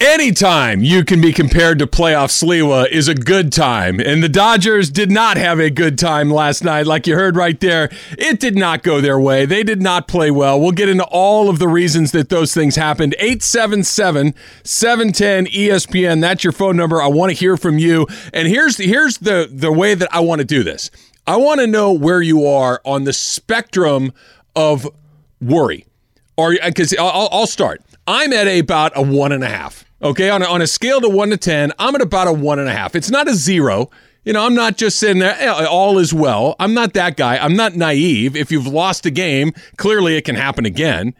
Anytime you can be compared to playoff Sliwa is a good time. And the Dodgers did not have a good time last night, like you heard right there. It did not go their way. They did not play well. We'll get into all of the reasons that those things happened. 877 710 ESPN. That's your phone number. I want to hear from you. And here's here's the, the way that I want to do this. I want to know where you are on the spectrum of worry. Or because I'll, I'll start. I'm at about a one and a half. Okay, on a, on a scale to one to 10, I'm at about a one and a half. It's not a zero. You know, I'm not just sitting there, eh, all is well. I'm not that guy. I'm not naive. If you've lost a game, clearly it can happen again.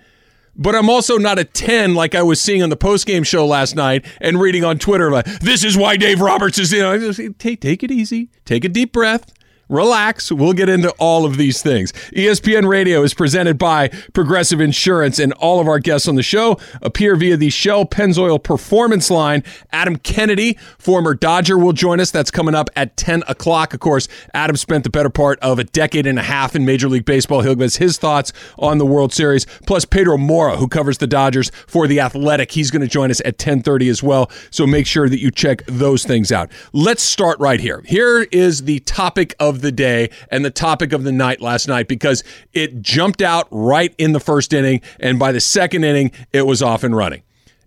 But I'm also not a 10 like I was seeing on the postgame show last night and reading on Twitter like, this is why Dave Roberts is, you know, take, take it easy. Take a deep breath relax. We'll get into all of these things. ESPN Radio is presented by Progressive Insurance, and all of our guests on the show appear via the Shell Pennzoil Performance Line. Adam Kennedy, former Dodger, will join us. That's coming up at 10 o'clock. Of course, Adam spent the better part of a decade and a half in Major League Baseball. He'll give us his thoughts on the World Series. Plus, Pedro Moura, who covers the Dodgers for The Athletic. He's going to join us at 1030 as well. So make sure that you check those things out. Let's start right here. Here is the topic of the day and the topic of the night last night because it jumped out right in the first inning. And by the second inning, it was off and running.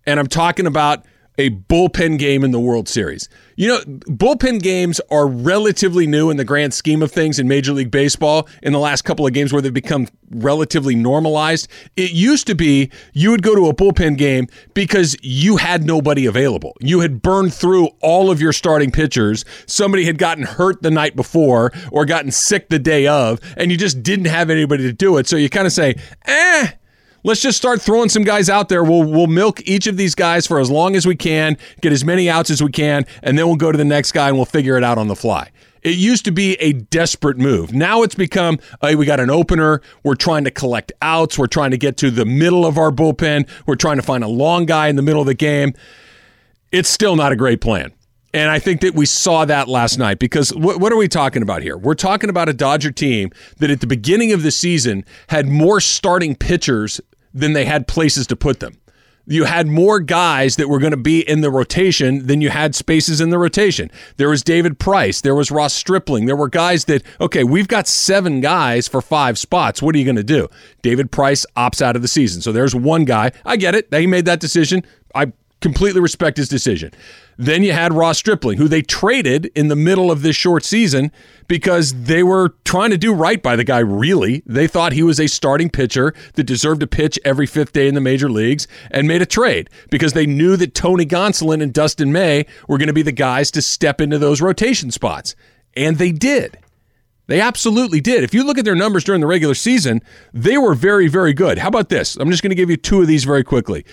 And I'm talking about a bullpen game in the World Series. You know, bullpen games are relatively new in the grand scheme of things in Major League Baseball in the last couple of games where they've become relatively normalized. It used to be you would go to a bullpen game because you had nobody available. You had burned through all of your starting pitchers. Somebody had gotten hurt the night before or gotten sick the day of, and you just didn't have anybody to do it. So you kind of say, eh, let's just start throwing some guys out there. We'll we'll milk each of these guys for as long as we can, get as many outs as we can, and then we'll go to the next guy and we'll figure it out on the fly. It used to be a desperate move. Now it's become, hey, we got an opener. We're trying to collect outs. We're trying to get to the middle of our bullpen. We're trying to find a long guy in the middle of the game. It's still not a great plan. And I think that we saw that last night because what, what, are we talking about here? We're talking about a Dodger team that at the beginning of the season had more starting pitchers than they had places to put them. You had more guys that were going to be in the rotation than you had spaces in the rotation. There was David Price. There was Ross Stripling. There were guys that, okay, we've got seven guys for five spots. What are you going to do? David Price opts out of the season. So there's one guy. I get it. He made that decision. I completely respect his decision. Then you had Ross Stripling, who they traded in the middle of this short season because they were trying to do right by the guy, really. They thought he was a starting pitcher that deserved to pitch every fifth day in the major leagues and made a trade because they knew that Tony Gonsolin and Dustin May were going to be the guys to step into those rotation spots. And they did. They absolutely did. If you look at their numbers during the regular season, they were very, very good. How about this? I'm just going to give you two of these very quickly.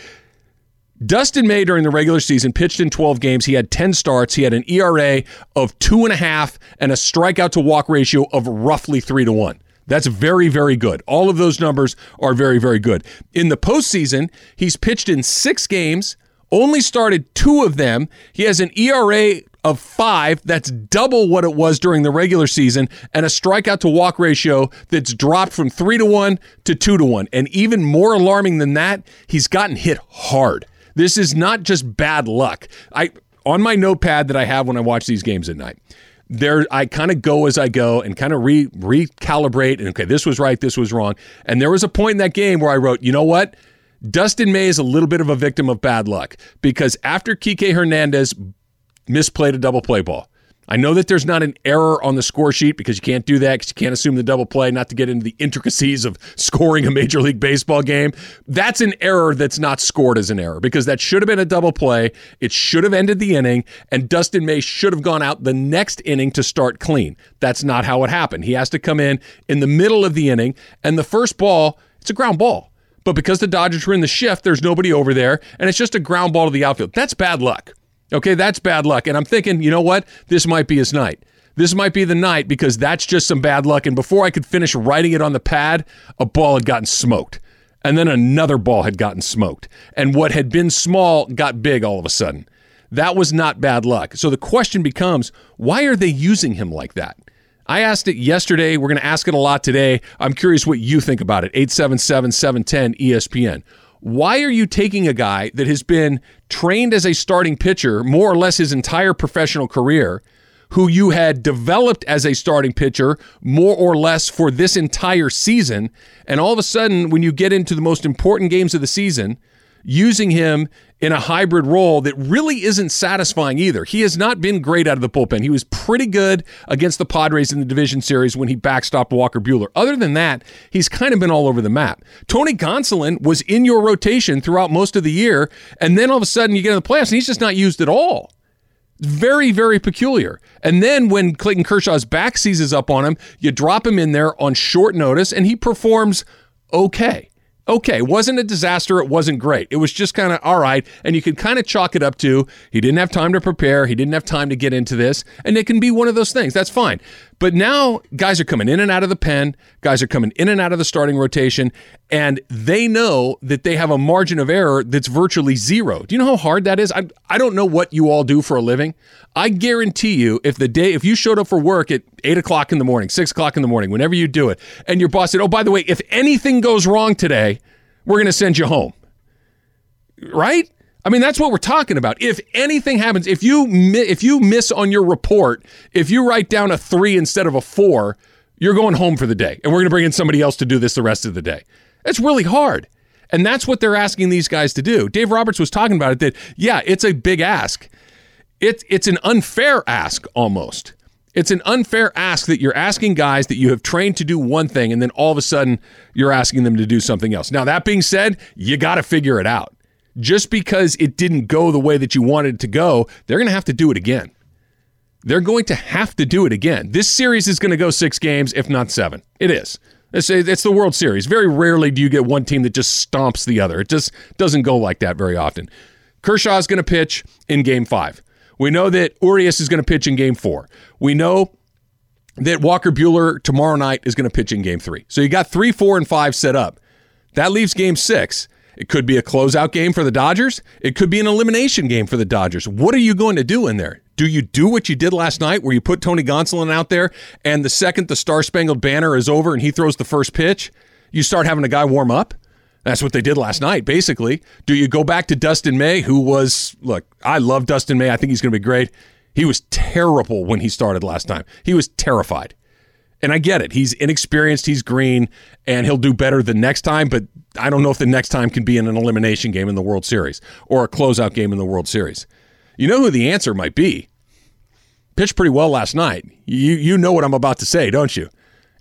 Dustin May during the regular season pitched in 12 games. He had 10 starts. He had an ERA of two and a half and a strikeout to walk ratio of roughly three to one. That's very, very good. All of those numbers are very, very good. In the postseason, he's pitched in six games, only started two of them. He has an ERA of five. That's double what it was during the regular season, and a strikeout to walk ratio that's dropped from three to one to two to one. And even more alarming than that, he's gotten hit hard. This is not just bad luck. I on my notepad that I have when I watch these games at night. There, I kind of go as I go and kind of re recalibrate. And okay, this was right, this was wrong. And there was a point in that game where I wrote, you know what? Dustin May is a little bit of a victim of bad luck because after Kike Hernandez misplayed a double play ball, I know that there's not an error on the score sheet because you can't do that because you can't assume the double play, not to get into the intricacies of scoring a Major League Baseball game. That's an error that's not scored as an error because that should have been a double play. It should have ended the inning, and Dustin May should have gone out the next inning to start clean. That's not how it happened. He has to come in in the middle of the inning, and the first ball, it's a ground ball. But because the Dodgers were in the shift, there's nobody over there, and it's just a ground ball to the outfield. That's bad luck. Okay, that's bad luck. And I'm thinking, you know what? This might be his night. This might be the night because that's just some bad luck. And before I could finish writing it on the pad, a ball had gotten smoked. And then another ball had gotten smoked. And what had been small got big all of a sudden. That was not bad luck. So the question becomes why are they using him like that? I asked it yesterday. We're going to ask it a lot today. I'm curious what you think about it. 877 710 ESPN. Why are you taking a guy that has been trained as a starting pitcher more or less his entire professional career, who you had developed as a starting pitcher more or less for this entire season, and all of a sudden, when you get into the most important games of the season, using him in a hybrid role that really isn't satisfying either. He has not been great out of the bullpen. He was pretty good against the Padres in the division series when he backstopped Walker Buehler. Other than that, he's kind of been all over the map. Tony Gonsolin was in your rotation throughout most of the year, and then all of a sudden you get in the playoffs and he's just not used at all. Very, very peculiar. And then when Clayton Kershaw's back seizes up on him, you drop him in there on short notice and he performs okay okay, wasn't a disaster. It wasn't great. It was just kind of all right. And you can kind of chalk it up to he didn't have time to prepare. He didn't have time to get into this. And it can be one of those things. That's fine. But now guys are coming in and out of the pen. Guys are coming in and out of the starting rotation. And they know that they have a margin of error that's virtually zero. Do you know how hard that is? I, I don't know what you all do for a living. I guarantee you, if the day, if you showed up for work at eight o'clock in the morning, six o'clock in the morning, whenever you do it, and your boss said, oh, by the way, if anything goes wrong today, we're going to send you home. Right? I mean, that's what we're talking about. If anything happens, if you if you miss on your report, if you write down a 3 instead of a 4, you're going home for the day. And we're going to bring in somebody else to do this the rest of the day. It's really hard. And that's what they're asking these guys to do. Dave Roberts was talking about it that yeah, it's a big ask. It's it's an unfair ask almost. It's an unfair ask that you're asking guys that you have trained to do one thing and then all of a sudden you're asking them to do something else. Now, that being said, you got to figure it out. Just because it didn't go the way that you wanted it to go, they're going to have to do it again. They're going to have to do it again. This series is going to go six games, if not seven. It is. It's, it's the World Series. Very rarely do you get one team that just stomps the other. It just doesn't go like that very often. Kershaw is going to pitch in game five. We know that Urias is going to pitch in game four. We know that Walker Buehler tomorrow night is going to pitch in game three. So you got three, four, and five set up. That leaves game six. It could be a closeout game for the Dodgers. It could be an elimination game for the Dodgers. What are you going to do in there? Do you do what you did last night where you put Tony Gonsolin out there and the second the Star Spangled Banner is over and he throws the first pitch, you start having a guy warm up? That's what they did last night, basically. Do you go back to Dustin May, who was, look, I love Dustin May. I think he's going to be great. He was terrible when he started last time. He was terrified. And I get it. He's inexperienced, he's green, and he'll do better the next time, but I don't know if the next time can be in an elimination game in the World Series or a closeout game in the World Series. You know who the answer might be? Pitched pretty well last night. You you know what I'm about to say, don't you?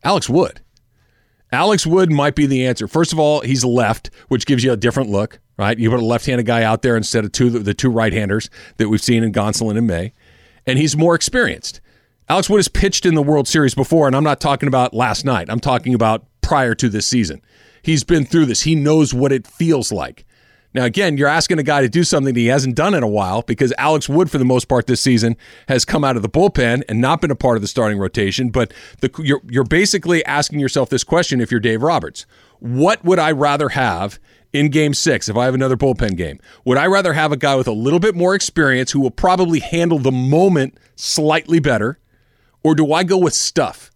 Alex Wood. Alex Wood might be the answer. First of all, he's left, which gives you a different look, right? You put a left-handed guy out there instead of two the two right-handers that we've seen in Gonsolin and May, and he's more experienced. Alex Wood has pitched in the World Series before, and I'm not talking about last night. I'm talking about prior to this season. He's been through this. He knows what it feels like. Now, again, you're asking a guy to do something he hasn't done in a while because Alex Wood, for the most part this season, has come out of the bullpen and not been a part of the starting rotation. But the, you're, you're basically asking yourself this question if you're Dave Roberts What would I rather have in game six if I have another bullpen game? Would I rather have a guy with a little bit more experience who will probably handle the moment slightly better? Or do I go with stuff?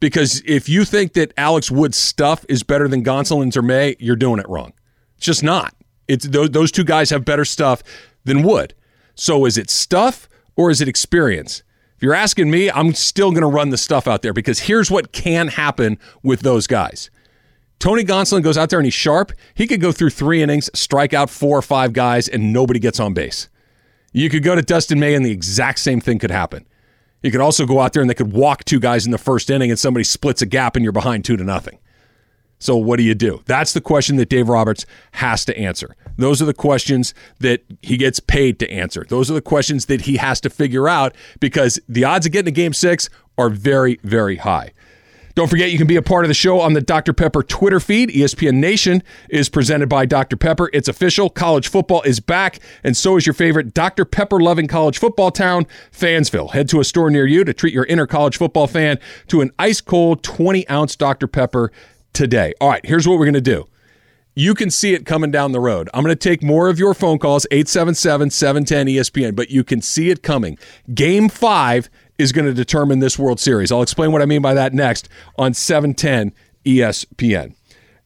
Because if you think that Alex Wood's stuff is better than Gonsolin's or May, you're doing it wrong. It's just not. It's those, those two guys have better stuff than Wood. So is it stuff or is it experience? If you're asking me, I'm still going to run the stuff out there because here's what can happen with those guys. Tony Gonsolin goes out there and he's sharp. He could go through three innings, strike out four or five guys, and nobody gets on base. You could go to Dustin May and the exact same thing could happen. You could also go out there and they could walk two guys in the first inning and somebody splits a gap and you're behind two to nothing. So what do you do? That's the question that Dave Roberts has to answer. Those are the questions that he gets paid to answer. Those are the questions that he has to figure out because the odds of getting to game six are very, very high. Don't forget, you can be a part of the show on the Dr. Pepper Twitter feed. ESPN Nation is presented by Dr. Pepper. It's official. College football is back, and so is your favorite Dr. Pepper loving college football town, Fansville. Head to a store near you to treat your inner college football fan to an ice cold 20 ounce Dr. Pepper today. All right, here's what we're going to do. You can see it coming down the road. I'm going to take more of your phone calls, 877 710 ESPN, but you can see it coming. Game five is going to determine this World Series. I'll explain what I mean by that next on 710 ESPN.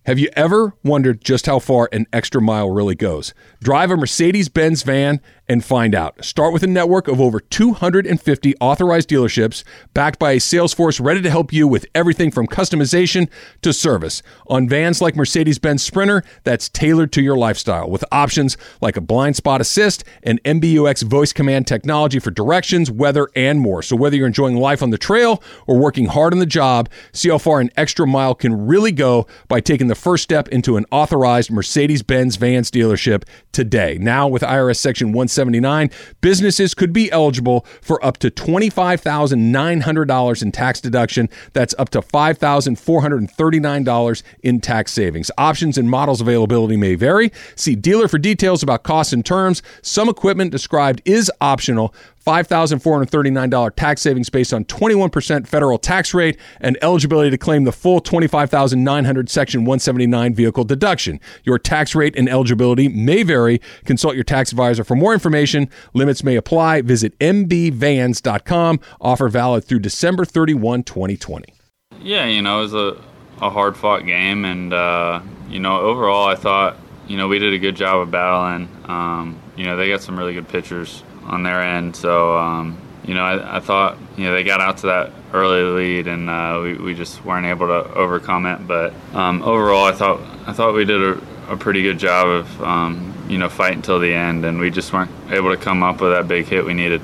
Have you ever wondered just how far an extra mile really goes? Drive a Mercedes Benz van and find out. Start with a network of over 250 authorized dealerships backed by a sales force ready to help you with everything from customization to service. On vans like Mercedes Benz Sprinter, that's tailored to your lifestyle with options like a blind spot assist and MBUX voice command technology for directions, weather, and more. So, whether you're enjoying life on the trail or working hard on the job, see how far an extra mile can really go by taking the first step into an authorized Mercedes Benz Vans dealership today. Now, with IRS Section 179, businesses could be eligible for up to $25,900 in tax deduction. That's up to $5,439 in tax savings. Options and models availability may vary. See dealer for details about costs and terms. Some equipment described is optional. $5,439 tax savings based on 21% federal tax rate and eligibility to claim the full 25900 Section 179 vehicle deduction. Your tax rate and eligibility may vary. Consult your tax advisor for more information. Limits may apply. Visit mbvans.com. Offer valid through December 31, 2020. Yeah, you know, it was a, a hard fought game. And, uh, you know, overall, I thought, you know, we did a good job of battling. Um, you know, they got some really good pitchers on their end. So, um, you know, I, I, thought, you know, they got out to that early lead and uh, we, we just weren't able to overcome it. But um, overall, I thought I thought we did a, a pretty good job of, um, you know, fighting until the end, and we just weren't able to come up with that big hit we needed.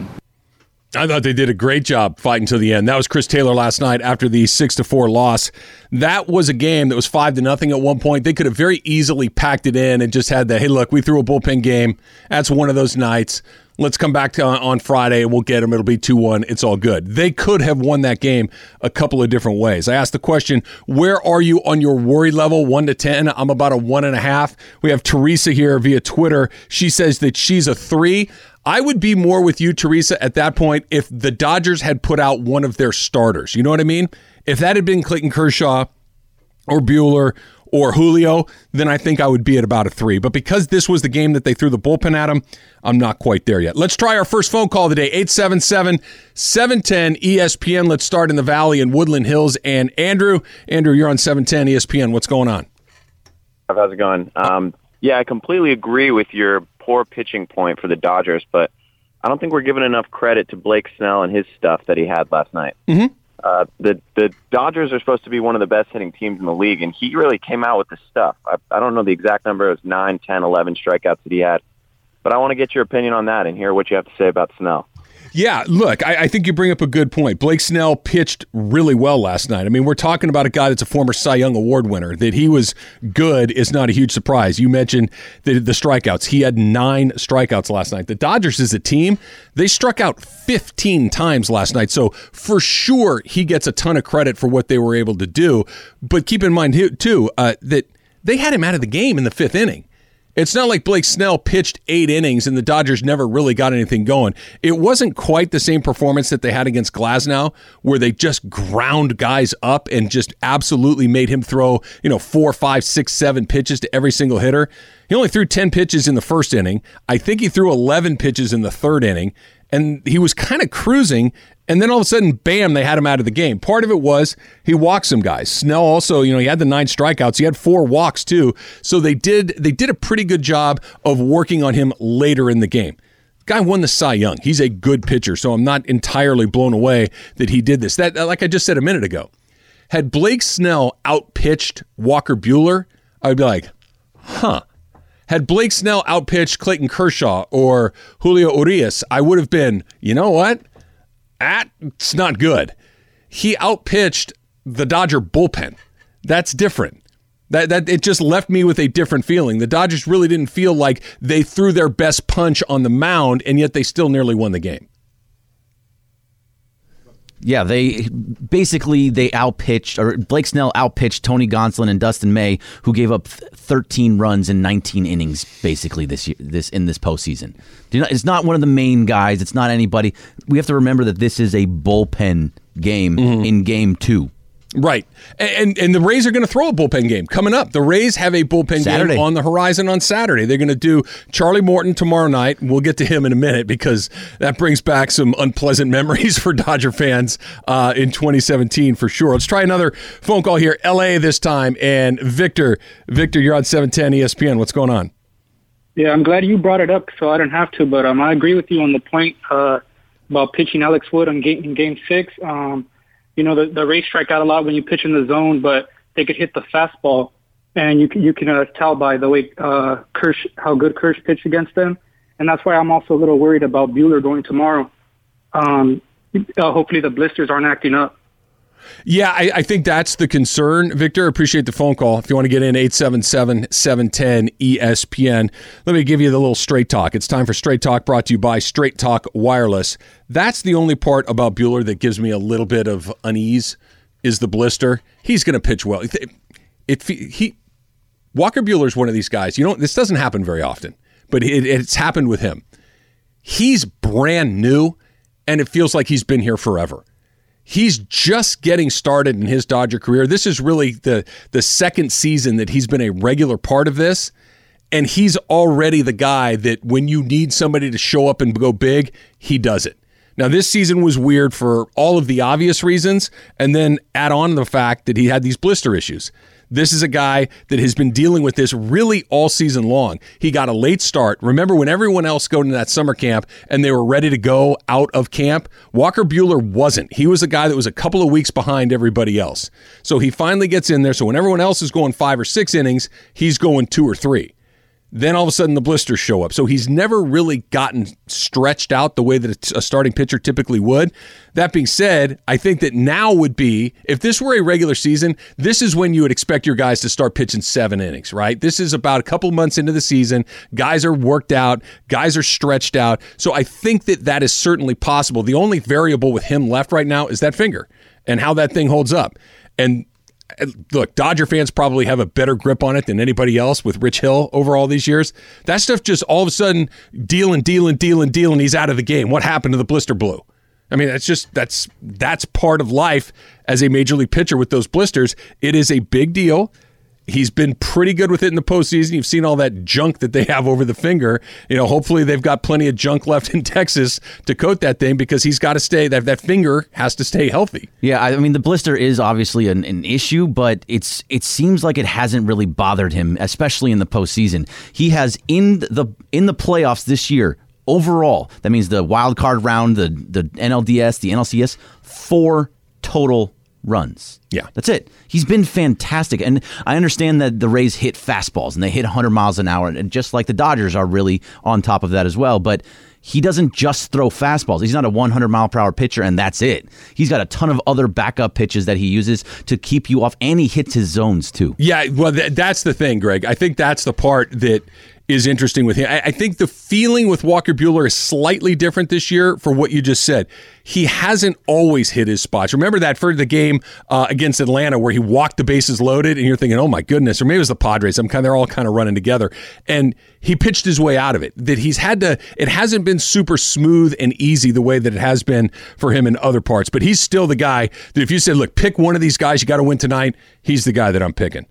I thought they did a great job fighting to the end. That was Chris Taylor last night after the six to four loss. That was a game that was five to nothing at one point. They could have very easily packed it in and just had the hey, look, we threw a bullpen game. That's one of those nights. Let's come back to, on Friday we'll get them. It'll be 2 1. It's all good. They could have won that game a couple of different ways. I asked the question, where are you on your worry level, 1 to 10? I'm about a 1.5. We have Teresa here via Twitter. She says that she's a 3. I would be more with you, Teresa, at that point if the Dodgers had put out one of their starters. You know what I mean? If that had been Clayton Kershaw or Buehler or Julio, then I think I would be at about a three. But because this was the game that they threw the bullpen at him, I'm not quite there yet. Let's try our first phone call today 877 710 ESPN. Let's start in the Valley in Woodland Hills. And Andrew, Andrew, you're on 710 ESPN. What's going on? How's it going? Um, yeah, I completely agree with your poor pitching point for the Dodgers, but I don't think we're giving enough credit to Blake Snell and his stuff that he had last night. Mm-hmm. Uh, the the Dodgers are supposed to be one of the best hitting teams in the league, and he really came out with the stuff. I, I don't know the exact number; it was nine, ten, eleven strikeouts that he had. But I want to get your opinion on that and hear what you have to say about Snell. Yeah, look, I, I, think you bring up a good point. Blake Snell pitched really well last night. I mean, we're talking about a guy that's a former Cy Young Award winner. That he was good is not a huge surprise. You mentioned the, the strikeouts. He had nine strikeouts last night. The Dodgers as a team, they struck out 15 times last night. So for sure, he gets a ton of credit for what they were able to do. But keep in mind, too, uh, that they had him out of the game in the fifth inning. It's not like Blake Snell pitched eight innings and the Dodgers never really got anything going. It wasn't quite the same performance that they had against Glasnow, where they just ground guys up and just absolutely made him throw, you know, four, five, six, seven pitches to every single hitter. He only threw 10 pitches in the first inning. I think he threw 11 pitches in the third inning and he was kind of cruising. And then all of a sudden, bam, they had him out of the game. Part of it was he walked some guys. Snell also, you know, he had the nine strikeouts. He had four walks too. So they did they did a pretty good job of working on him later in the game. Guy won the Cy Young. He's a good pitcher, so I'm not entirely blown away that he did this. That, like I just said a minute ago, had Blake Snell outpitched Walker Buehler, I'd be like, huh. Had Blake Snell outpitched Clayton Kershaw or Julio Urias, I would have been, you know what? That's not good. He outpitched the Dodger bullpen. That's different. That, that it just left me with a different feeling. The Dodgers really didn't feel like they threw their best punch on the mound, and yet they still nearly won the game. Yeah, they basically they outpitched or Blake Snell outpitched Tony Gonsolin and Dustin May, who gave up 13 runs in 19 innings basically this year, this in this postseason. It's not one of the main guys. It's not anybody. We have to remember that this is a bullpen game mm-hmm. in game two. Right. And and the Rays are going to throw a bullpen game coming up. The Rays have a bullpen Saturday. game on the horizon on Saturday. They're going to do Charlie Morton tomorrow night. We'll get to him in a minute because that brings back some unpleasant memories for Dodger fans uh, in 2017 for sure. Let's try another phone call here. LA this time. And Victor, Victor, you're on 710 ESPN. What's going on? Yeah, I'm glad you brought it up, so I don't have to. But um, I agree with you on the point uh, about pitching Alex Wood on game, in Game Six. Um, you know, the, the Rays strike out a lot when you pitch in the zone, but they could hit the fastball, and you can, you can uh, tell by the way uh, Kersh how good Kersh pitched against them, and that's why I'm also a little worried about Buehler going tomorrow. Um, uh, hopefully, the blisters aren't acting up. Yeah, I, I, think that's the concern, Victor. Appreciate the phone call. If you want to get in, 877 710 ESPN. Let me give you the little straight talk. It's time for Straight Talk brought to you by Straight Talk Wireless. That's the only part about Buehler that gives me a little bit of unease is the blister. He's going to pitch well. It, it, he Walker is one of these guys. You know, this doesn't happen very often, but it, it's happened with him. He's brand new, and it feels like he's been here forever he's just getting started in his Dodger career. This is really the the second season that he's been a regular part of this. And he's already the guy that when you need somebody to show up and go big, he does it. Now, this season was weird for all of the obvious reasons, and then add on the fact that he had these blister issues. This is a guy that has been dealing with this really all season long. He got a late start. Remember when everyone else go to that summer camp and they were ready to go out of camp? Walker Buehler wasn't. He was a guy that was a couple of weeks behind everybody else. So he finally gets in there. So when everyone else is going five or six innings, he's going two or three. Then all of a sudden the blisters show up. So he's never really gotten stretched out the way that a starting pitcher typically would. That being said, I think that now would be, if this were a regular season, this is when you would expect your guys to start pitching seven innings, right? This is about a couple months into the season. Guys are worked out, guys are stretched out. So I think that that is certainly possible. The only variable with him left right now is that finger and how that thing holds up. And look, Dodger fans probably have a better grip on it than anybody else with Rich Hill over all these years. That stuff just all of a sudden dealing, dealing, dealing, dealing. He's out of the game. What happened to the blister blue? I mean, that's just that's that's part of life as a major league pitcher with those blisters. It is a big deal. He's been pretty good with it in the postseason. You've seen all that junk that they have over the finger. You know, hopefully they've got plenty of junk left in Texas to coat that thing because he's got to stay. That that finger has to stay healthy. Yeah, I mean the blister is obviously an, an issue, but it's it seems like it hasn't really bothered him, especially in the postseason. He has in the in the playoffs this year overall. That means the wild card round, the the NLDS, the NLCS, four total runs. Yeah. That's it. He's been fantastic. And I understand that the Rays hit fastballs and they hit 100 miles an hour. And just like the Dodgers are really on top of that as well. But he doesn't just throw fastballs. He's not a 100 mile per hour pitcher and that's it. He's got a ton of other backup pitches that he uses to keep you off, and he hits his zones too. Yeah, well, th- that's the thing, Greg. I think that's the part that is interesting with him. I, I think the feeling with Walker Buehler is slightly different this year for what you just said. He hasn't always hit his spots. Remember that for the game uh, against Atlanta where he walked the bases loaded, and you're thinking, "Oh my goodness," or maybe it was the Padres. I'm kind, they're all kind of running together, and he pitched his way out of it. That he's had to. It hasn't been super smooth and easy the way that it has been for him in other parts. But he's still the guy that if you said, "Look, pick one of these guys, you got to win tonight," he's the guy that I'm picking.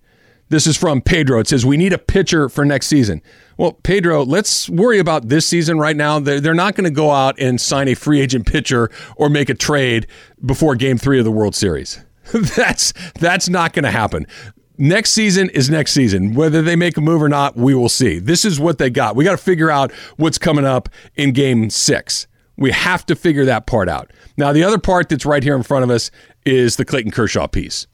This is from Pedro. It says, We need a pitcher for next season. Well, Pedro, let's worry about this season right now. They're, not going to go out and sign a free agent pitcher or make a trade before game three of the World Series. that's, that's not going to happen. Next season is next season. Whether they make a move or not, we will see. This is what they got. We got to figure out what's coming up in game six. We have to figure that part out. Now, the other part that's right here in front of us is the Clayton Kershaw piece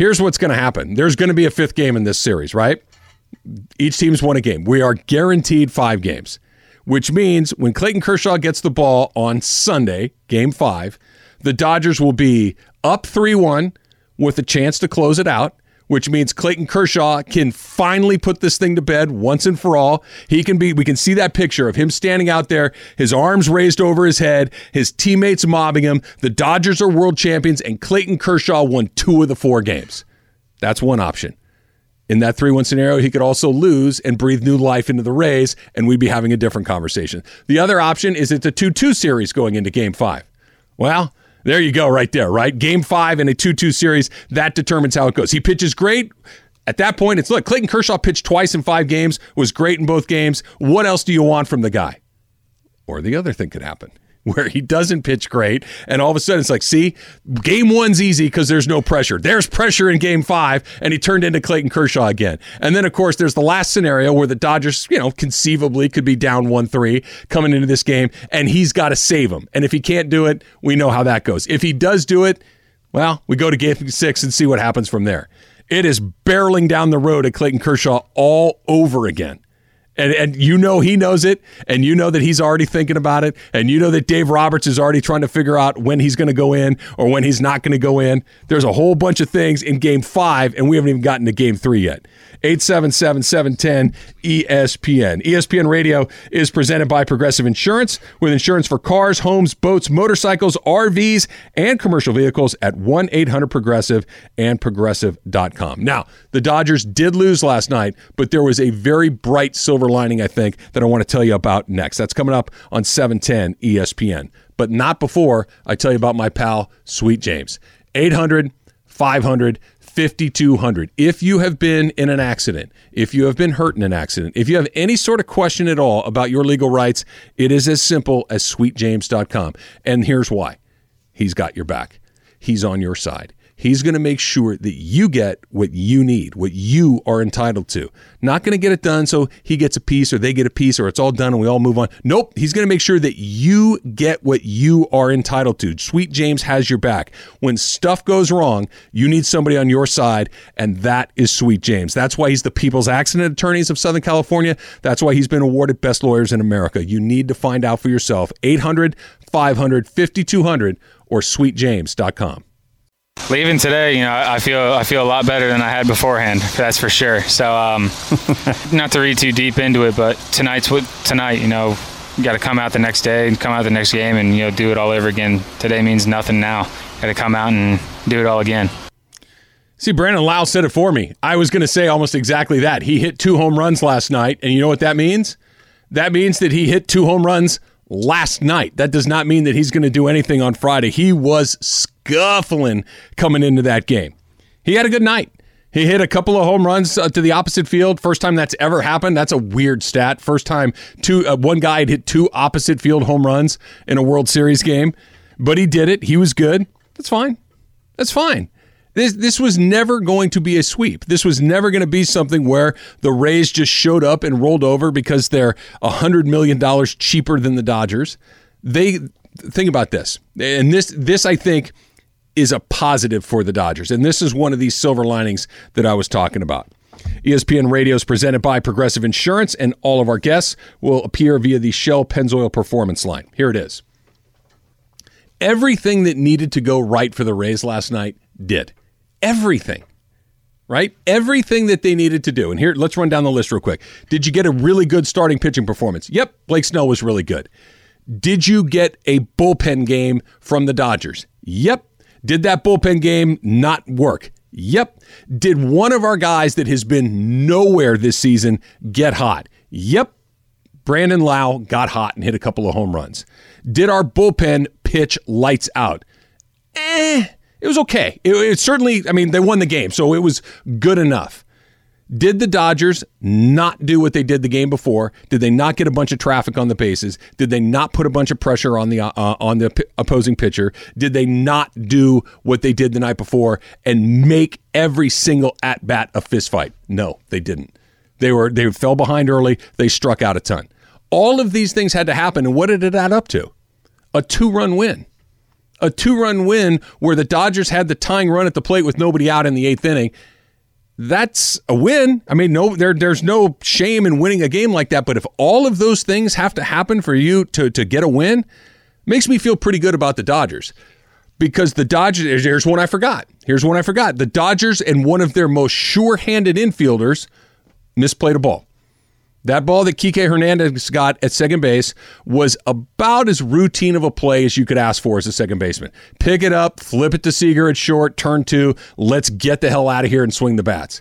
here's what's going to happen there's going to be a fifth game in this series, right? Each team's won a game. We are guaranteed five games, which means when Clayton Kershaw gets the ball on Sunday, game five, the Dodgers will be up 3 1 with a chance to close it out which means Clayton Kershaw can finally put this thing to bed once and for all. He can be, we can see that picture of him standing out there, his arms raised over his head, his teammates mobbing him. The Dodgers are world champions, and Clayton Kershaw won two of the four games. That's one option. In that 3 1 scenario, he could also lose and breathe new life into the Rays, and we'd be having a different conversation. The other option is it's a 2 2 series going into game five. Well, There you go, right there, right? Game five in a 2 2 series, that determines how it goes. He pitches great. At that point, it's look, Clayton Kershaw pitched twice in five games, was great in both games. What else do you want from the guy? Or the other thing could happen where he doesn't pitch great, and all of a sudden it's like, see, game one's easy because there's no pressure. There's pressure in game five, and he turned into Clayton Kershaw again. And then, of course, there's the last scenario where the Dodgers, you know, conceivably could be down 1 3 coming into this game, and he's got to save them. And if he can't do it, we know how that goes. If he does do it, well, we go to game six and see what happens from there. It is barreling down the road at Clayton Kershaw all over again and and you know he knows it, and you know that he's already thinking about it, and you know that Dave Roberts is already trying to figure out when he's going to go in or when he's not going to go in. There's a whole bunch of things in Game Five, and we haven't even gotten to Game Three yet. 877-710 ESPN. ESPN Radio is presented by Progressive Insurance with insurance for cars, homes, boats, motorcycles, RVs, and commercial vehicles at 1-800-Progressive and progressive.com. Now, the Dodgers did lose last night, but there was a very bright silver lining, I think, that I want to tell you about next. That's coming up on 710 ESPN. But not before I tell you about my pal, Sweet James. 800 500 5200. If you have been in an accident, if you have been hurt in an accident, if you have any sort of question at all about your legal rights, it is as simple as sweetjames.com. And here's why He's got your back, He's on your side. He's going to make sure that you get what you need, what you are entitled to. Not going to get it done so he gets a piece or they get a piece or it's all done and we all move on. Nope. He's going to make sure that you get what you are entitled to. Sweet James has your back. When stuff goes wrong, you need somebody on your side, and that is Sweet James. That's why he's the People's Accident Attorneys of Southern California. That's why he's been awarded Best Lawyers in America. You need to find out for yourself. 800 500 5200 or sweetjames.com leaving today, you know, I feel I feel a lot better than I had beforehand. That's for sure. So, um, not to read too deep into it, but tonight's what tonight. You know, you got to come out the next day and come out the next game and you know do it all over again. Today means nothing now. Got to come out and do it all again. See, Brandon Lowe said it for me. I was going to say almost exactly that. He hit two home runs last night, and you know what that means? That means that he hit two home runs last night. That does not mean that he's going to do anything on Friday. He was scuffling coming into that game. He had a good night. He hit a couple of home runs uh, to the opposite field. First time that's ever happened. That's a weird stat. First time two uh, one guy had hit two opposite field home runs in a World Series game, but he did it. He was good. That's fine. That's fine. This this was never going to be a sweep. This was never going to be something where the Rays just showed up and rolled over because they're hundred million dollars cheaper than the Dodgers. They think about this, and this this I think is a positive for the Dodgers, and this is one of these silver linings that I was talking about. ESPN Radio is presented by Progressive Insurance, and all of our guests will appear via the Shell Pennzoil Performance line. Here it is. Everything that needed to go right for the Rays last night did everything, right? Everything that they needed to do. And here, let's run down the list real quick. Did you get a really good starting pitching performance? Yep, Blake Snell was really good. Did you get a bullpen game from the Dodgers? Yep. Did that bullpen game not work? Yep. Did one of our guys that has been nowhere this season get hot? Yep. Brandon Lowe got hot and hit a couple of home runs. Did our bullpen pitch lights out? Eh, it was okay. It, it, certainly, I mean, they won the game, so it was good enough. Did the Dodgers not do what they did the game before? Did they not get a bunch of traffic on the bases? Did they not put a bunch of pressure on the uh, on the p- opposing pitcher? Did they not do what they did the night before and make every single at bat a fistfight? No, they didn't. They were they fell behind early. They struck out a ton. All of these things had to happen, and what did it add up to? A two run win a two run win where the Dodgers had the tying run at the plate with nobody out in the eighth inning. That's a win. I mean, no, there, there's no shame in winning a game like that. But if all of those things have to happen for you to, to get a win, makes me feel pretty good about the Dodgers. Because the Dodgers, here's one I forgot. Here's one I forgot. The Dodgers and one of their most sure handed infielders misplayed a ball. That ball that Kike Hernandez got at second base was about as routine of a play as you could ask for as a second baseman. Pick it up, flip it to Seager at short, turn two, let's get the hell out of here and swing the bats.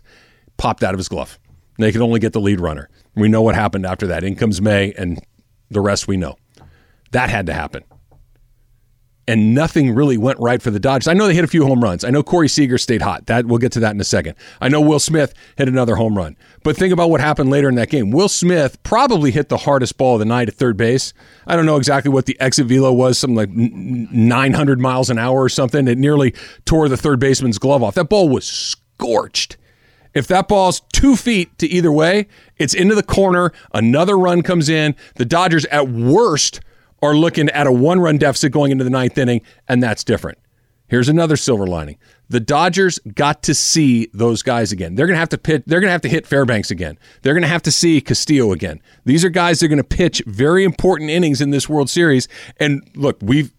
Popped out of his glove. They could only get the lead runner. We know what happened after that. In comes May, and the rest we know. That had to happen. And nothing really went right for the Dodgers. I know they hit a few home runs. I know Corey Seager stayed hot. That we'll get to that in a second. I know Will Smith hit another home run. But think about what happened later in that game. Will Smith probably hit the hardest ball of the night at third base. I don't know exactly what the exit velo was, something like 900 miles an hour or something. It nearly tore the third baseman's glove off. That ball was scorched. If that ball's two feet to either way, it's into the corner. Another run comes in. The Dodgers, at worst, are looking at a one run deficit going into the ninth inning, and that's different. Here's another silver lining. The Dodgers got to see those guys again. They're gonna have to pitch, they're gonna have to hit Fairbanks again. They're gonna have to see Castillo again. These are guys that are gonna pitch very important innings in this World Series. And look, we've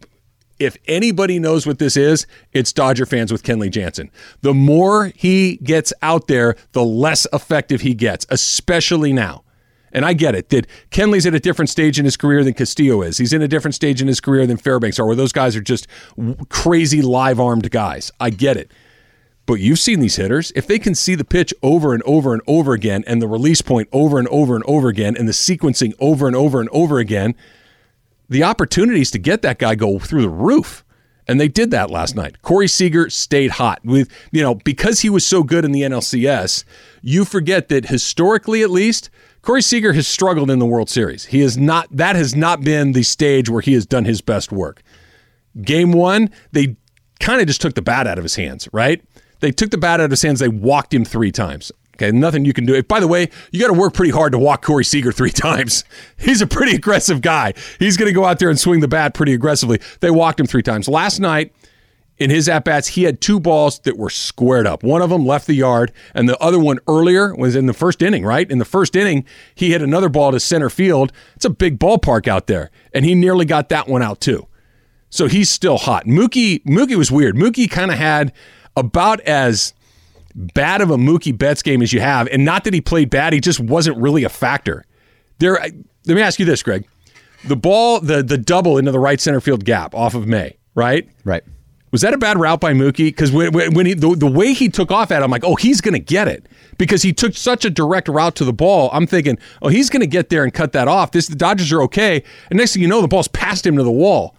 if anybody knows what this is, it's Dodger fans with Kenley Jansen. The more he gets out there, the less effective he gets, especially now. And I get it that Kenley's at a different stage in his career than Castillo is. He's in a different stage in his career than Fairbanks are, where those guys are just crazy live armed guys. I get it. But you've seen these hitters. If they can see the pitch over and over and over again, and the release point over and over and over again, and the sequencing over and over and over again, the opportunities to get that guy go through the roof. And they did that last night. Corey Seager stayed hot with, you know, because he was so good in the NLCS. You forget that historically, at least, Corey Seager has struggled in the World Series. He has not that has not been the stage where he has done his best work. Game one, they kind of just took the bat out of his hands, right? They took the bat out of his hands. They walked him three times. Okay, nothing you can do. By the way, you got to work pretty hard to walk Corey Seager three times. He's a pretty aggressive guy. He's going to go out there and swing the bat pretty aggressively. They walked him three times. Last night, in his at bats, he had two balls that were squared up. One of them left the yard, and the other one earlier was in the first inning, right? In the first inning, he hit another ball to center field. It's a big ballpark out there, and he nearly got that one out too. So he's still hot. Mookie Mookie was weird. Mookie kind of had about as bad of a Mookie Betts game as you have, and not that he played bad, he just wasn't really a factor. There, let me ask you this, Greg: the ball, the the double into the right center field gap off of May, right? Right was that a bad route by Mookie? Because when, when he the, the way he took off at, it, I'm like, oh, he's going to get it because he took such a direct route to the ball. I'm thinking, oh, he's going to get there and cut that off. This the Dodgers are okay, and next thing you know, the ball's passed him to the wall.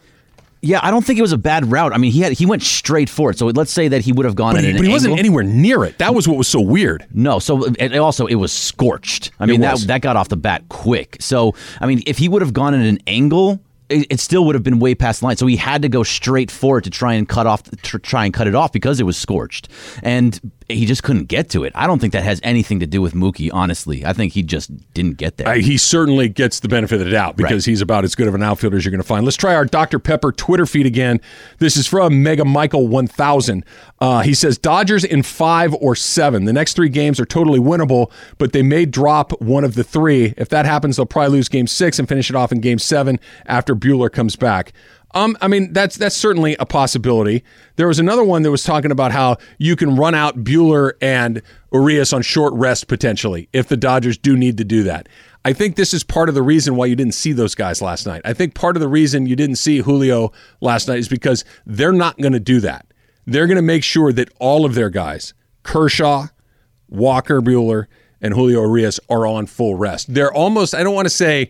Yeah, I don't think it was a bad route. I mean, he had he went straight for it. So let's say that he would have gone but he, but he wasn't anywhere near it. That was what was so weird. No, so and also it was scorched. I mean, that that got off the bat quick. So I mean, if he would have gone at an angle it, still would have been way past the line. So he had to go straight for it to try and cut off, to try and cut it off because it was scorched, and he just couldn't get to it. I don't think that has anything to do with Mookie. Honestly, I think he just didn't get there. Uh, he certainly gets the benefit of the doubt because right. he's about as good of an outfielder as you're going to find. Let's try our Dr Pepper Twitter feed again. This is from Mega Michael 1000. Uh, he says Dodgers in five or seven. The next three games are totally winnable, but they may drop one of the three. If that happens, they'll probably lose Game Six and finish it off in Game Seven after Buehler comes back. Um, I mean, that's that's certainly a possibility. There was another one that was talking about how you can run out Buehler and Urias on short rest potentially if the Dodgers do need to do that. I think this is part of the reason why you didn't see those guys last night. I think part of the reason you didn't see Julio last night is because they're not going to do that. They're going to make sure that all of their guys, Kershaw, Walker Buehler, and Julio Urias, are on full rest. They're almost, I don't want to say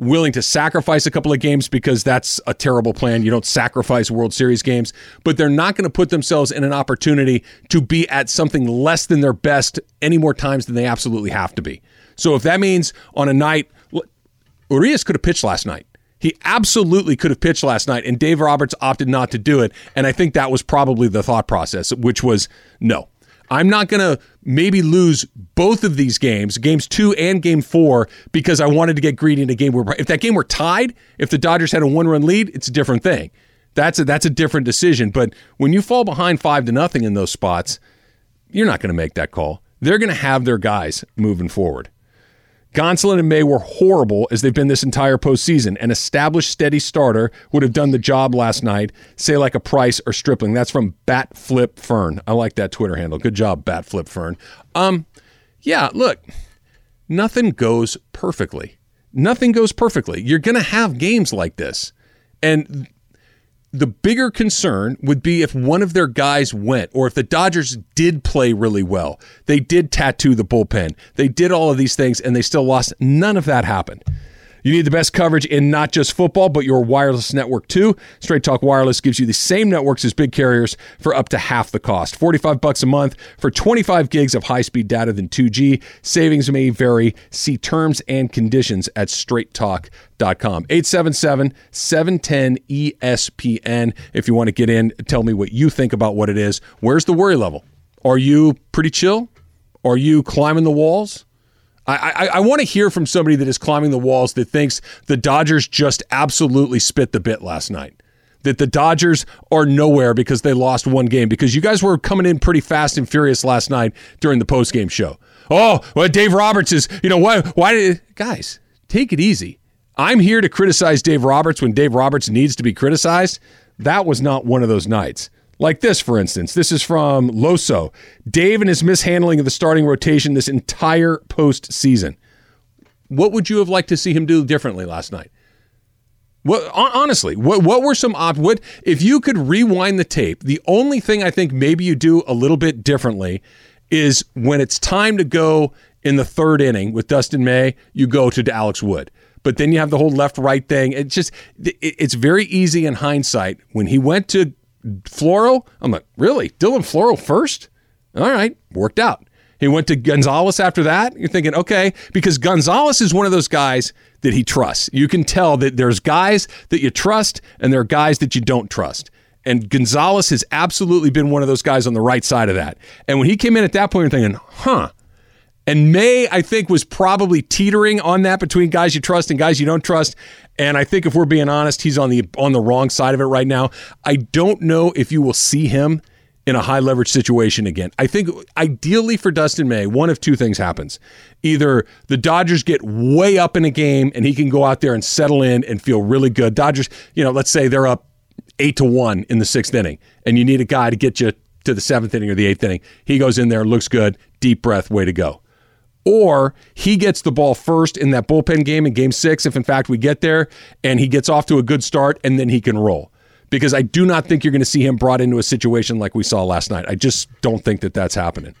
willing to sacrifice a couple of games because that's a terrible plan. You don't sacrifice World Series games, but they're not going to put themselves in an opportunity to be at something less than their best any more times than they absolutely have to be. So if that means on a night, Urias could have pitched last night. He absolutely could have pitched last night, and Dave Roberts opted not to do it. And I think that was probably the thought process, which was no, I'm not going to maybe lose both of these games, games two and game four, because I wanted to get greedy in a game where if that game were tied, if the Dodgers had a one run lead, it's a different thing. That's a that's a different decision. But when you fall behind five to nothing in those spots, you're not going to make that call. They're going to have their guys moving forward. Gonsolin and May were horrible as they've been this entire postseason. An established steady starter would have done the job last night, say like a Price or Stripling. That's from Bat Flip Fern. I like that Twitter handle. Good job, Bat Flip Fern. Um, yeah, look, nothing goes perfectly. Nothing goes perfectly. You're to have games like this. And the bigger concern would be if one of their guys went, or if the Dodgers did play really well. They did tattoo the bullpen. They did all of these things, and they still lost. None of that happened. You need the best coverage in not just football, but your wireless network too. Straight Talk Wireless gives you the same networks as big carriers for up to half the cost. 45 bucks a month for 25 gigs of high-speed data than 2G. Savings may vary. See terms and conditions at straighttalk.com. 877-710-ESPN if you want to get in, tell me what you think about what it is. Where's the worry level? Are you pretty chill? Are you climbing the walls? I, I, I want to hear from somebody that is climbing the walls that thinks the Dodgers just absolutely spit the bit last night. That the Dodgers are nowhere because they lost one game. Because you guys were coming in pretty fast and furious last night during the postgame show. Oh, well, Dave Roberts is, you know, why, why did, guys, take it easy. I'm here to criticize Dave Roberts when Dave Roberts needs to be criticized. That was not one of those nights. Like this, for instance. This is from Loso. Dave and his mishandling of the starting rotation this entire postseason. What would you have liked to see him do differently last night? What honestly, what what were some op what if you could rewind the tape, the only thing I think maybe you do a little bit differently is when it's time to go in the third inning with Dustin May, you go to Alex Wood. But then you have the whole left right thing. It just it's very easy in hindsight when he went to Floro. I'm like, really? Dylan Floro first? All right, worked out. He went to Gonzalez after that. You're thinking, okay, because Gonzalez is one of those guys that he trusts. You can tell that there's guys that you trust and there are guys that you don't trust. And Gonzalez has absolutely been one of those guys on the right side of that. And when he came in at that point, you're thinking, huh. And May, I think, was probably teetering on that between guys you trust and guys you don't trust. And I think if we're being honest, he's on the on the wrong side of it right now. I don't know if you will see him in a high leverage situation again. I think ideally for Dustin May, one of two things happens. Either the Dodgers get way up in a game and he can go out there and settle in and feel really good. Dodgers, you know, let's say they're up eight to one in the sixth inning, and you need a guy to get you to the seventh inning or the eighth inning. He goes in there, looks good, deep breath, way to go or he gets the ball first in that bullpen game in game six, if in fact we get there, and he gets off to a good start, and then he can roll. Because I do not think you're going to see him brought into a situation like we saw last night. I just don't think that that's happening.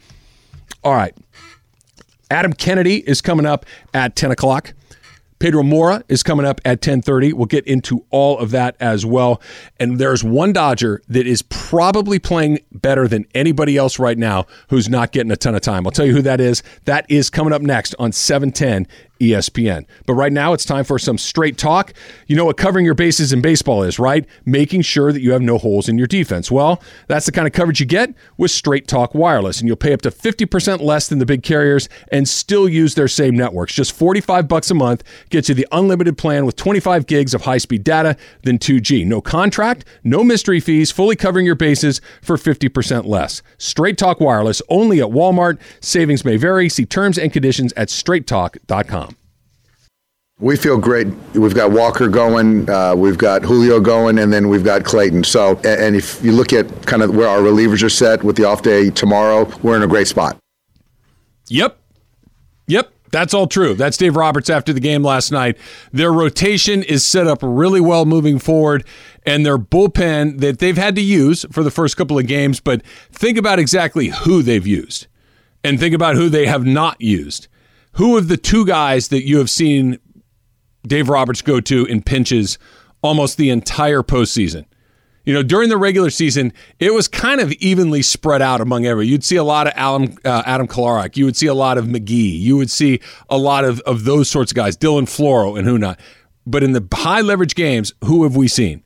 All right. Adam Kennedy is coming up at 10 o'clock. Pedro Moura is coming up at 10:30. We'll get into all of that as well. And there's one Dodger that is probably playing better than anybody else right now who's not getting a ton of time. I'll tell you who that is. That is coming up next on 710 ESPN. But right now, it's time for some straight talk. You know what covering your bases in baseball is, right? Making sure that you have no holes in your defense. Well, that's the kind of coverage you get with Straight Talk Wireless, and you'll pay up to 50% less than the big carriers and still use their same networks. Just 45 bucks a month gets you the unlimited plan with 25 gigs of high-speed data, then 2G. No contract, no mystery fees, fully covering your bases for 50% less. Straight Talk Wireless only at Walmart. Savings may vary. See terms and conditions at straighttalk.com. We feel great. We've got Walker going, uh, we've got Julio going, and then we've got Clayton. So, and if you look at kind of where our relievers are set with the off day tomorrow, we're in a great spot. Yep. Yep. That's all true. That's Dave Roberts after the game last night. Their rotation is set up really well moving forward, and their bullpen that they've had to use for the first couple of games, but think about exactly who they've used and think about who they have not used. Who of the two guys that you have seen Dave Roberts go to in pinches almost the entire postseason. You know, during the regular season, it was kind of evenly spread out among every. You'd see a lot of Adam, uh, Adam Kolarek. You would see a lot of McGee. You would see a lot of, of those sorts of guys, Dylan Floro and who not. But in the high leverage games, who have we seen?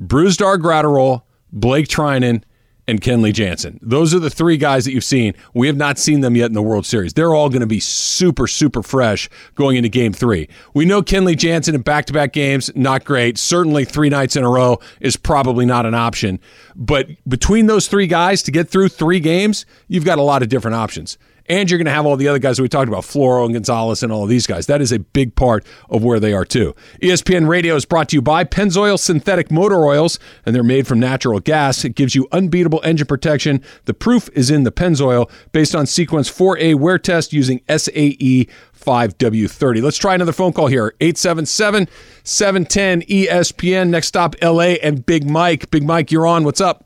Brusdar Graterol, Blake Treinen, and Kenley Jansen. Those are the three guys that you've seen. We have not seen them yet in the World Series. They're all going to be super, super fresh going into game three. We know Kenley Jansen in back to back games, not great. Certainly three nights in a row is probably not an option. But between those three guys to get through three games, you've got a lot of different options and you're going to have all the other guys we talked about, Floro and Gonzalez and all of these guys. That is a big part of where they are too. ESPN Radio is brought to you by Pennzoil Synthetic Motor Oils, and they're made from natural gas. It gives you unbeatable engine protection. The proof is in the Pennzoil, based on Sequence 4A wear test using SAE 5W30. Let's try another phone call here. 877 710 ESPN. Next stop, LA and Big Mike. Big Mike, you're on. What's up?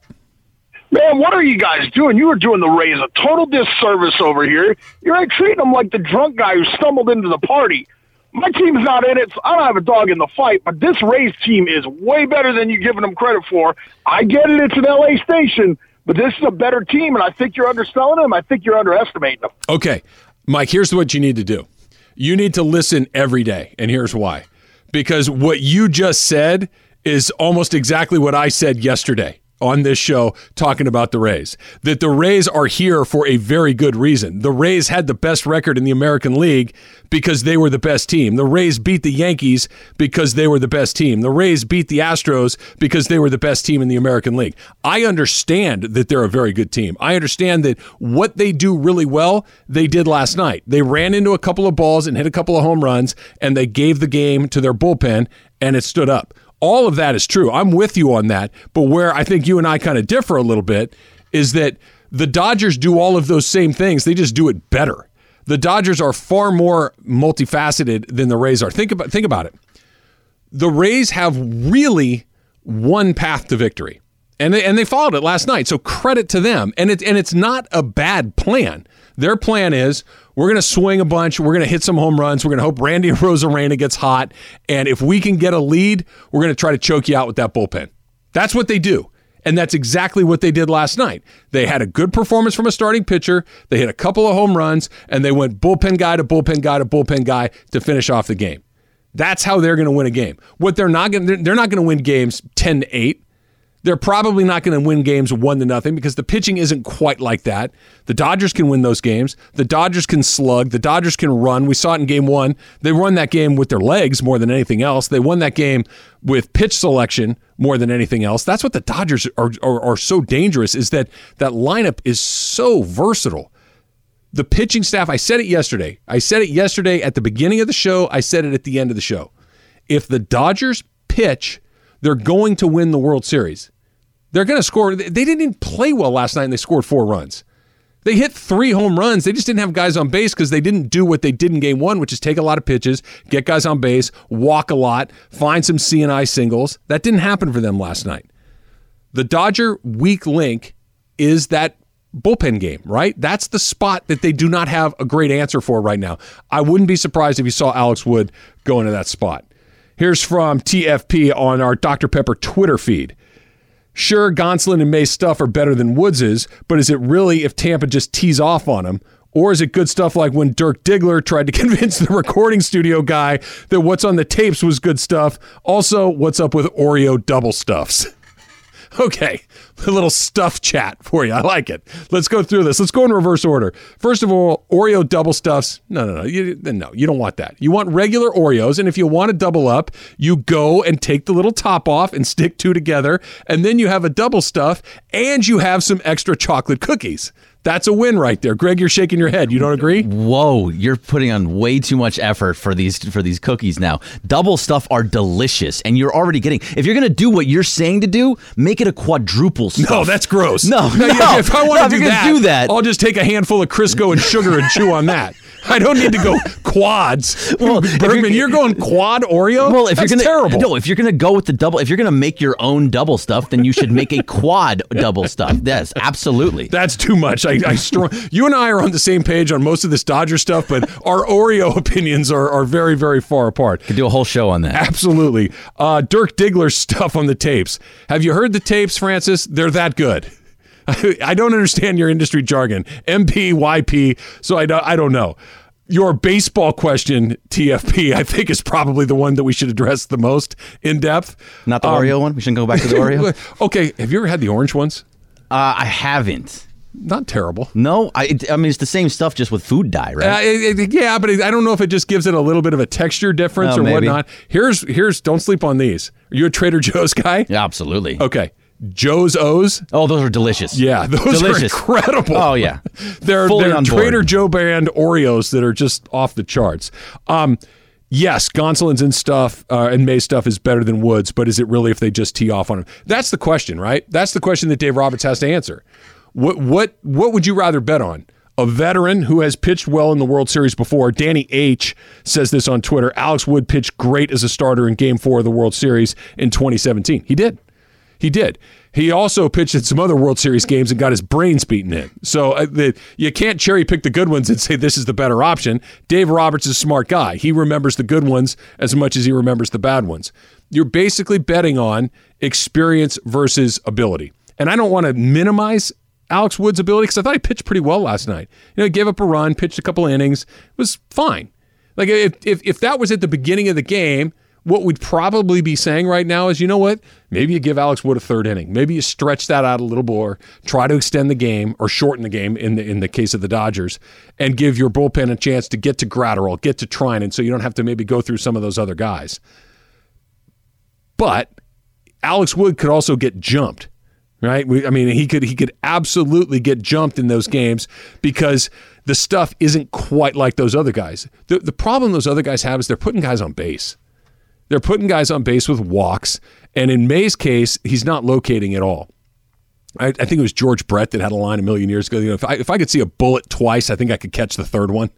Man, what are you guys doing? You are doing the Rays a total disservice over here. You're treating them like the drunk guy who stumbled into the party. my team's not in it. So I don't have a dog in the fight, but this Rays team is way better than you're giving them credit for. I get it; it's an LA station, but this is a better team, and I think you're underselling them. I think you're underestimating them. Okay, Mike. Here's what you need to do. You need to listen every day, and here's why. Because what you just said is almost exactly what I said yesterday on this show talking about the Rays. That the Rays are here for a very good reason. The Rays had the best record in the American League because they were the best team. The Rays beat the Yankees because they were the best team. The Rays beat the Astros because they were the best team in the American League. I understand that they're a very good team. I understand that what they do really well, they did last night. They ran into a couple of balls and hit a couple of home runs, and they gave the game to their bullpen, and it stood up all of that is true. I'm with you on that. But where I think you and I kind of differ a little bit is that the Dodgers do all of those same things, they just do it better. The Dodgers are far more multifaceted than the Rays are. Think about think about it. The Rays have really one path to victory. And they, and they followed it last night. So credit to them. And it and it's not a bad plan. Their plan is we're going to swing a bunch. We're going to hit some home runs. We're going to hope Randy Arozarena gets hot. And if we can get a lead, we're going to try to choke you out with that bullpen. That's what they do. And that's exactly what they did last night. They had a good performance from a starting pitcher. They hit a couple of home runs, and they went bullpen guy to bullpen guy to bullpen guy to finish off the game. That's how they're going to win a game. What they're not going they're not going to win games 10 to 8. They're probably not going to win games one to nothing because the pitching isn't quite like that. The Dodgers can win those games. The Dodgers can slug. The Dodgers can run. We saw it in game one. They won that game with their legs more than anything else. They won that game with pitch selection more than anything else. That's what the Dodgers are, are, are so dangerous is that that lineup is so versatile. The pitching staff, I said it yesterday. I said it yesterday at the beginning of the show. I said it at the end of the show. If the Dodgers pitch – they're going to win the World Series. They're going to score. They didn't even play well last night and they scored four runs. They hit three home runs. They just didn't have guys on base because they didn't do what they did in game one, which is take a lot of pitches, get guys on base, walk a lot, find some seeing-eye singles. That didn't happen for them last night. The Dodger weak link is that bullpen game, right? That's the spot that they do not have a great answer for right now. I wouldn't be surprised if you saw Alex Wood go into that spot. Here's from TFP on our Dr. Pepper Twitter feed. Sure, Gonsolin and May's stuff are better than Woods's, but is it really if Tampa just tees off on him? Or is it good stuff like when Dirk Diggler tried to convince the recording studio guy that what's on the tapes was good stuff? Also, what's up with Oreo double stuffs? Okay, a little stuff chat for you. I like it. Let's go through this. Let's go in reverse order. First of all, Oreo double stuffs. No, no, no. You, no, you don't want that. You want regular Oreos. And if you want to double up, you go and take the little top off and stick two together. And then you have a double stuff and you have some extra chocolate cookies. That's a win right there. Greg, you're shaking your head. You don't agree? Whoa, you're putting on way too much effort for these for these cookies now. Double stuff are delicious and you're already getting If you're going to do what you're saying to do, make it a quadruple stuff. No, that's gross. No, no. If I want no, to do, that, do that, I'll just take a handful of Crisco and sugar and chew on that. I don't need to go quads. Well, Bergman, you're, you're, going quad Oreo. Well, if That's you're gonna terrible. no, if you're gonna go with the double, if you're gonna make your own double stuff, then you should make a quad double stuff. Yes, absolutely. That's too much. I, I strong. You and I are on the same page on most of this Dodger stuff, but our Oreo opinions are, are very very far apart. Could do a whole show on that. Absolutely. Uh, Dirk Diggler stuff on the tapes. Have you heard the tapes, Francis? They're that good. I don't understand your industry jargon. MP, YP, so I don't, I don't know. Your baseball question, TFP, I think is probably the one that we should address the most in depth. Not the um, Oreo one? We shouldn't go back to the Oreo? okay, have you ever had the orange ones? Uh, I haven't. Not terrible. No, I, I mean it's the same stuff, just with food dye, right? Uh, it, it, yeah, but it, I don't know if it just gives it a little bit of a texture difference oh, or maybe. whatnot. Here's here's don't sleep on these. Are you a Trader Joe's guy? Yeah, absolutely. Okay, Joe's O's. Oh, those are delicious. Yeah, those delicious. are incredible. Oh yeah, they're Fully they're Trader Joe brand Oreos that are just off the charts. Um, yes, Gonsolin's and stuff uh, and May stuff is better than Woods, but is it really if they just tee off on him? That's the question, right? That's the question that Dave Roberts has to answer. What what what would you rather bet on? A veteran who has pitched well in the World Series before. Danny H says this on Twitter. Alex Wood pitched great as a starter in Game Four of the World Series in 2017. He did. He did. He also pitched in some other World Series games and got his brains beaten in. So uh, the, you can't cherry pick the good ones and say this is the better option. Dave Roberts is a smart guy. He remembers the good ones as much as he remembers the bad ones. You're basically betting on experience versus ability. And I don't want to minimize Alex Wood's ability because I thought he pitched pretty well last night. You know, he gave up a run, pitched a couple innings, was fine. Like if, if if that was at the beginning of the game, what we'd probably be saying right now is, you know what? Maybe you give Alex Wood a third inning. Maybe you stretch that out a little more, try to extend the game or shorten the game in the in the case of the Dodgers, and give your bullpen a chance to get to Graterol, get to Treinen, so you don't have to maybe go through some of those other guys. But Alex Wood could also get jumped right? We, I mean, he could he could absolutely get jumped in those games because the stuff isn't quite like those other guys. The the problem those other guys have is they're putting guys on base. They're putting guys on base with walks, and in May's case, he's not locating at all. I, I think it was George Brett that had a line a million years ago. You know, if I, if I could see a bullet twice, I think I could catch the third one.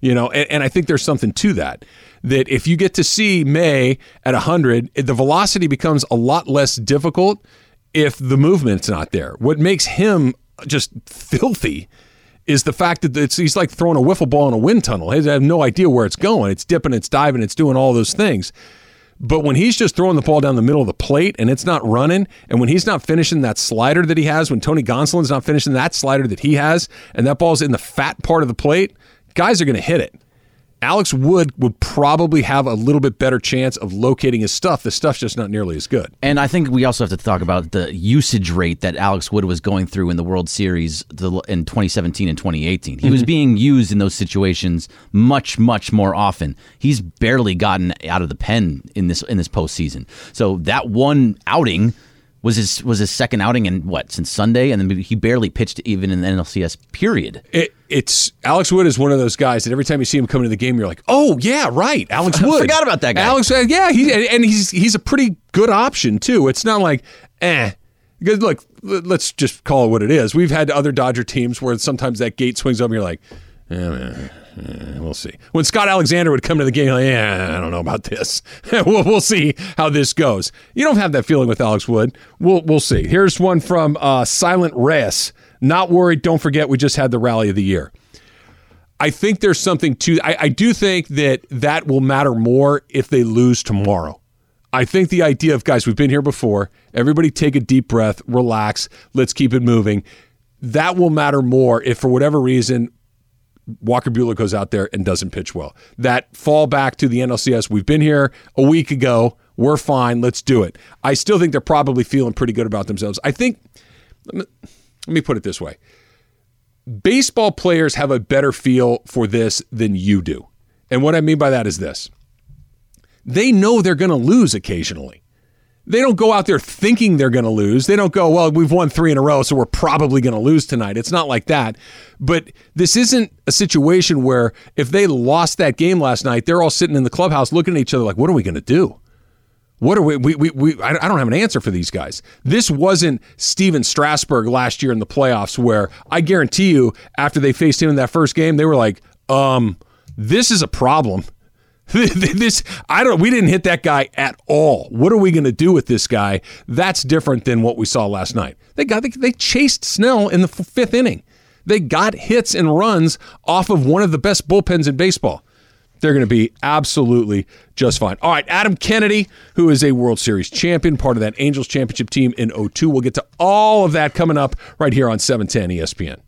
You know, and, and I think there's something to that. That if you get to see May at 100, the velocity becomes a lot less difficult if the movement's not there. What makes him just filthy is the fact that it's, he's like throwing a wiffle ball in a wind tunnel. He have no idea where it's going. It's dipping, it's diving, it's doing all those things. But when he's just throwing the ball down the middle of the plate and it's not running, and when he's not finishing that slider that he has, when Tony Gonsolin's not finishing that slider that he has, and that ball's in the fat part of the plate, guys are going to hit it. Alex Wood would probably have a little bit better chance of locating his stuff. The stuff's just not nearly as good. And I think we also have to talk about the usage rate that Alex Wood was going through in the World Series in 2017 and 2018. He was mhm. being used in those situations much, much more often. He's barely gotten out of the pen in this in this postseason. So that one outing was his was his second outing in what since Sunday, and then he barely pitched even in the NLCS period. It, it's Alex Wood is one of those guys that every time you see him coming to the game, you're like, oh yeah, right, Alex Wood. I forgot about that guy. Alex, uh, yeah, he and he's he's a pretty good option too. It's not like eh. Because look, let's just call it what it is. We've had other Dodger teams where sometimes that gate swings up, and you're like, eh, Eh, we'll see. When Scott Alexander would come to the game, like, yeah, I don't know about this. we'll, we'll see how this goes. You don't have that feeling with Alex Wood. We'll we'll see. Here's one from uh, Silent Reyes. Not worried. Don't forget, we just had the rally of the year. I think there's something to. I, I do think that that will matter more if they lose tomorrow. I think the idea of guys, we've been here before. Everybody take a deep breath, relax, let's keep it moving. That will matter more if, for whatever reason, Walker Buehler goes out there and doesn't pitch well. That fall back to the NLCS. We've been here a week ago. We're fine. Let's do it. I still think they're probably feeling pretty good about themselves. I think, let me put it this way baseball players have a better feel for this than you do. And what I mean by that is this they know they're going to lose occasionally they don't go out there thinking they're going to lose. They don't go, well, we've won three in a row, so we're probably going to lose tonight. It's not like that. But this isn't a situation where if they lost that game last night, they're all sitting in the clubhouse looking at each other like, what are we going to do? What are we, we, we, we, I don't have an answer for these guys. This wasn't Stephen Strasburg last year in the playoffs where I guarantee you after they faced him in that first game, they were like, um, this is a problem. this I don't we didn't hit that guy at all. What are we going to do with this guy? That's different than what we saw last night. They got they, they chased Snell in the fifth inning. They got hits and runs off of one of the best bullpens in baseball. They're going to be absolutely just fine. All right, Adam Kennedy, who is a World Series champion, part of that Angels championship team in 02. We'll get to all of that coming up right here on 710 ESPN.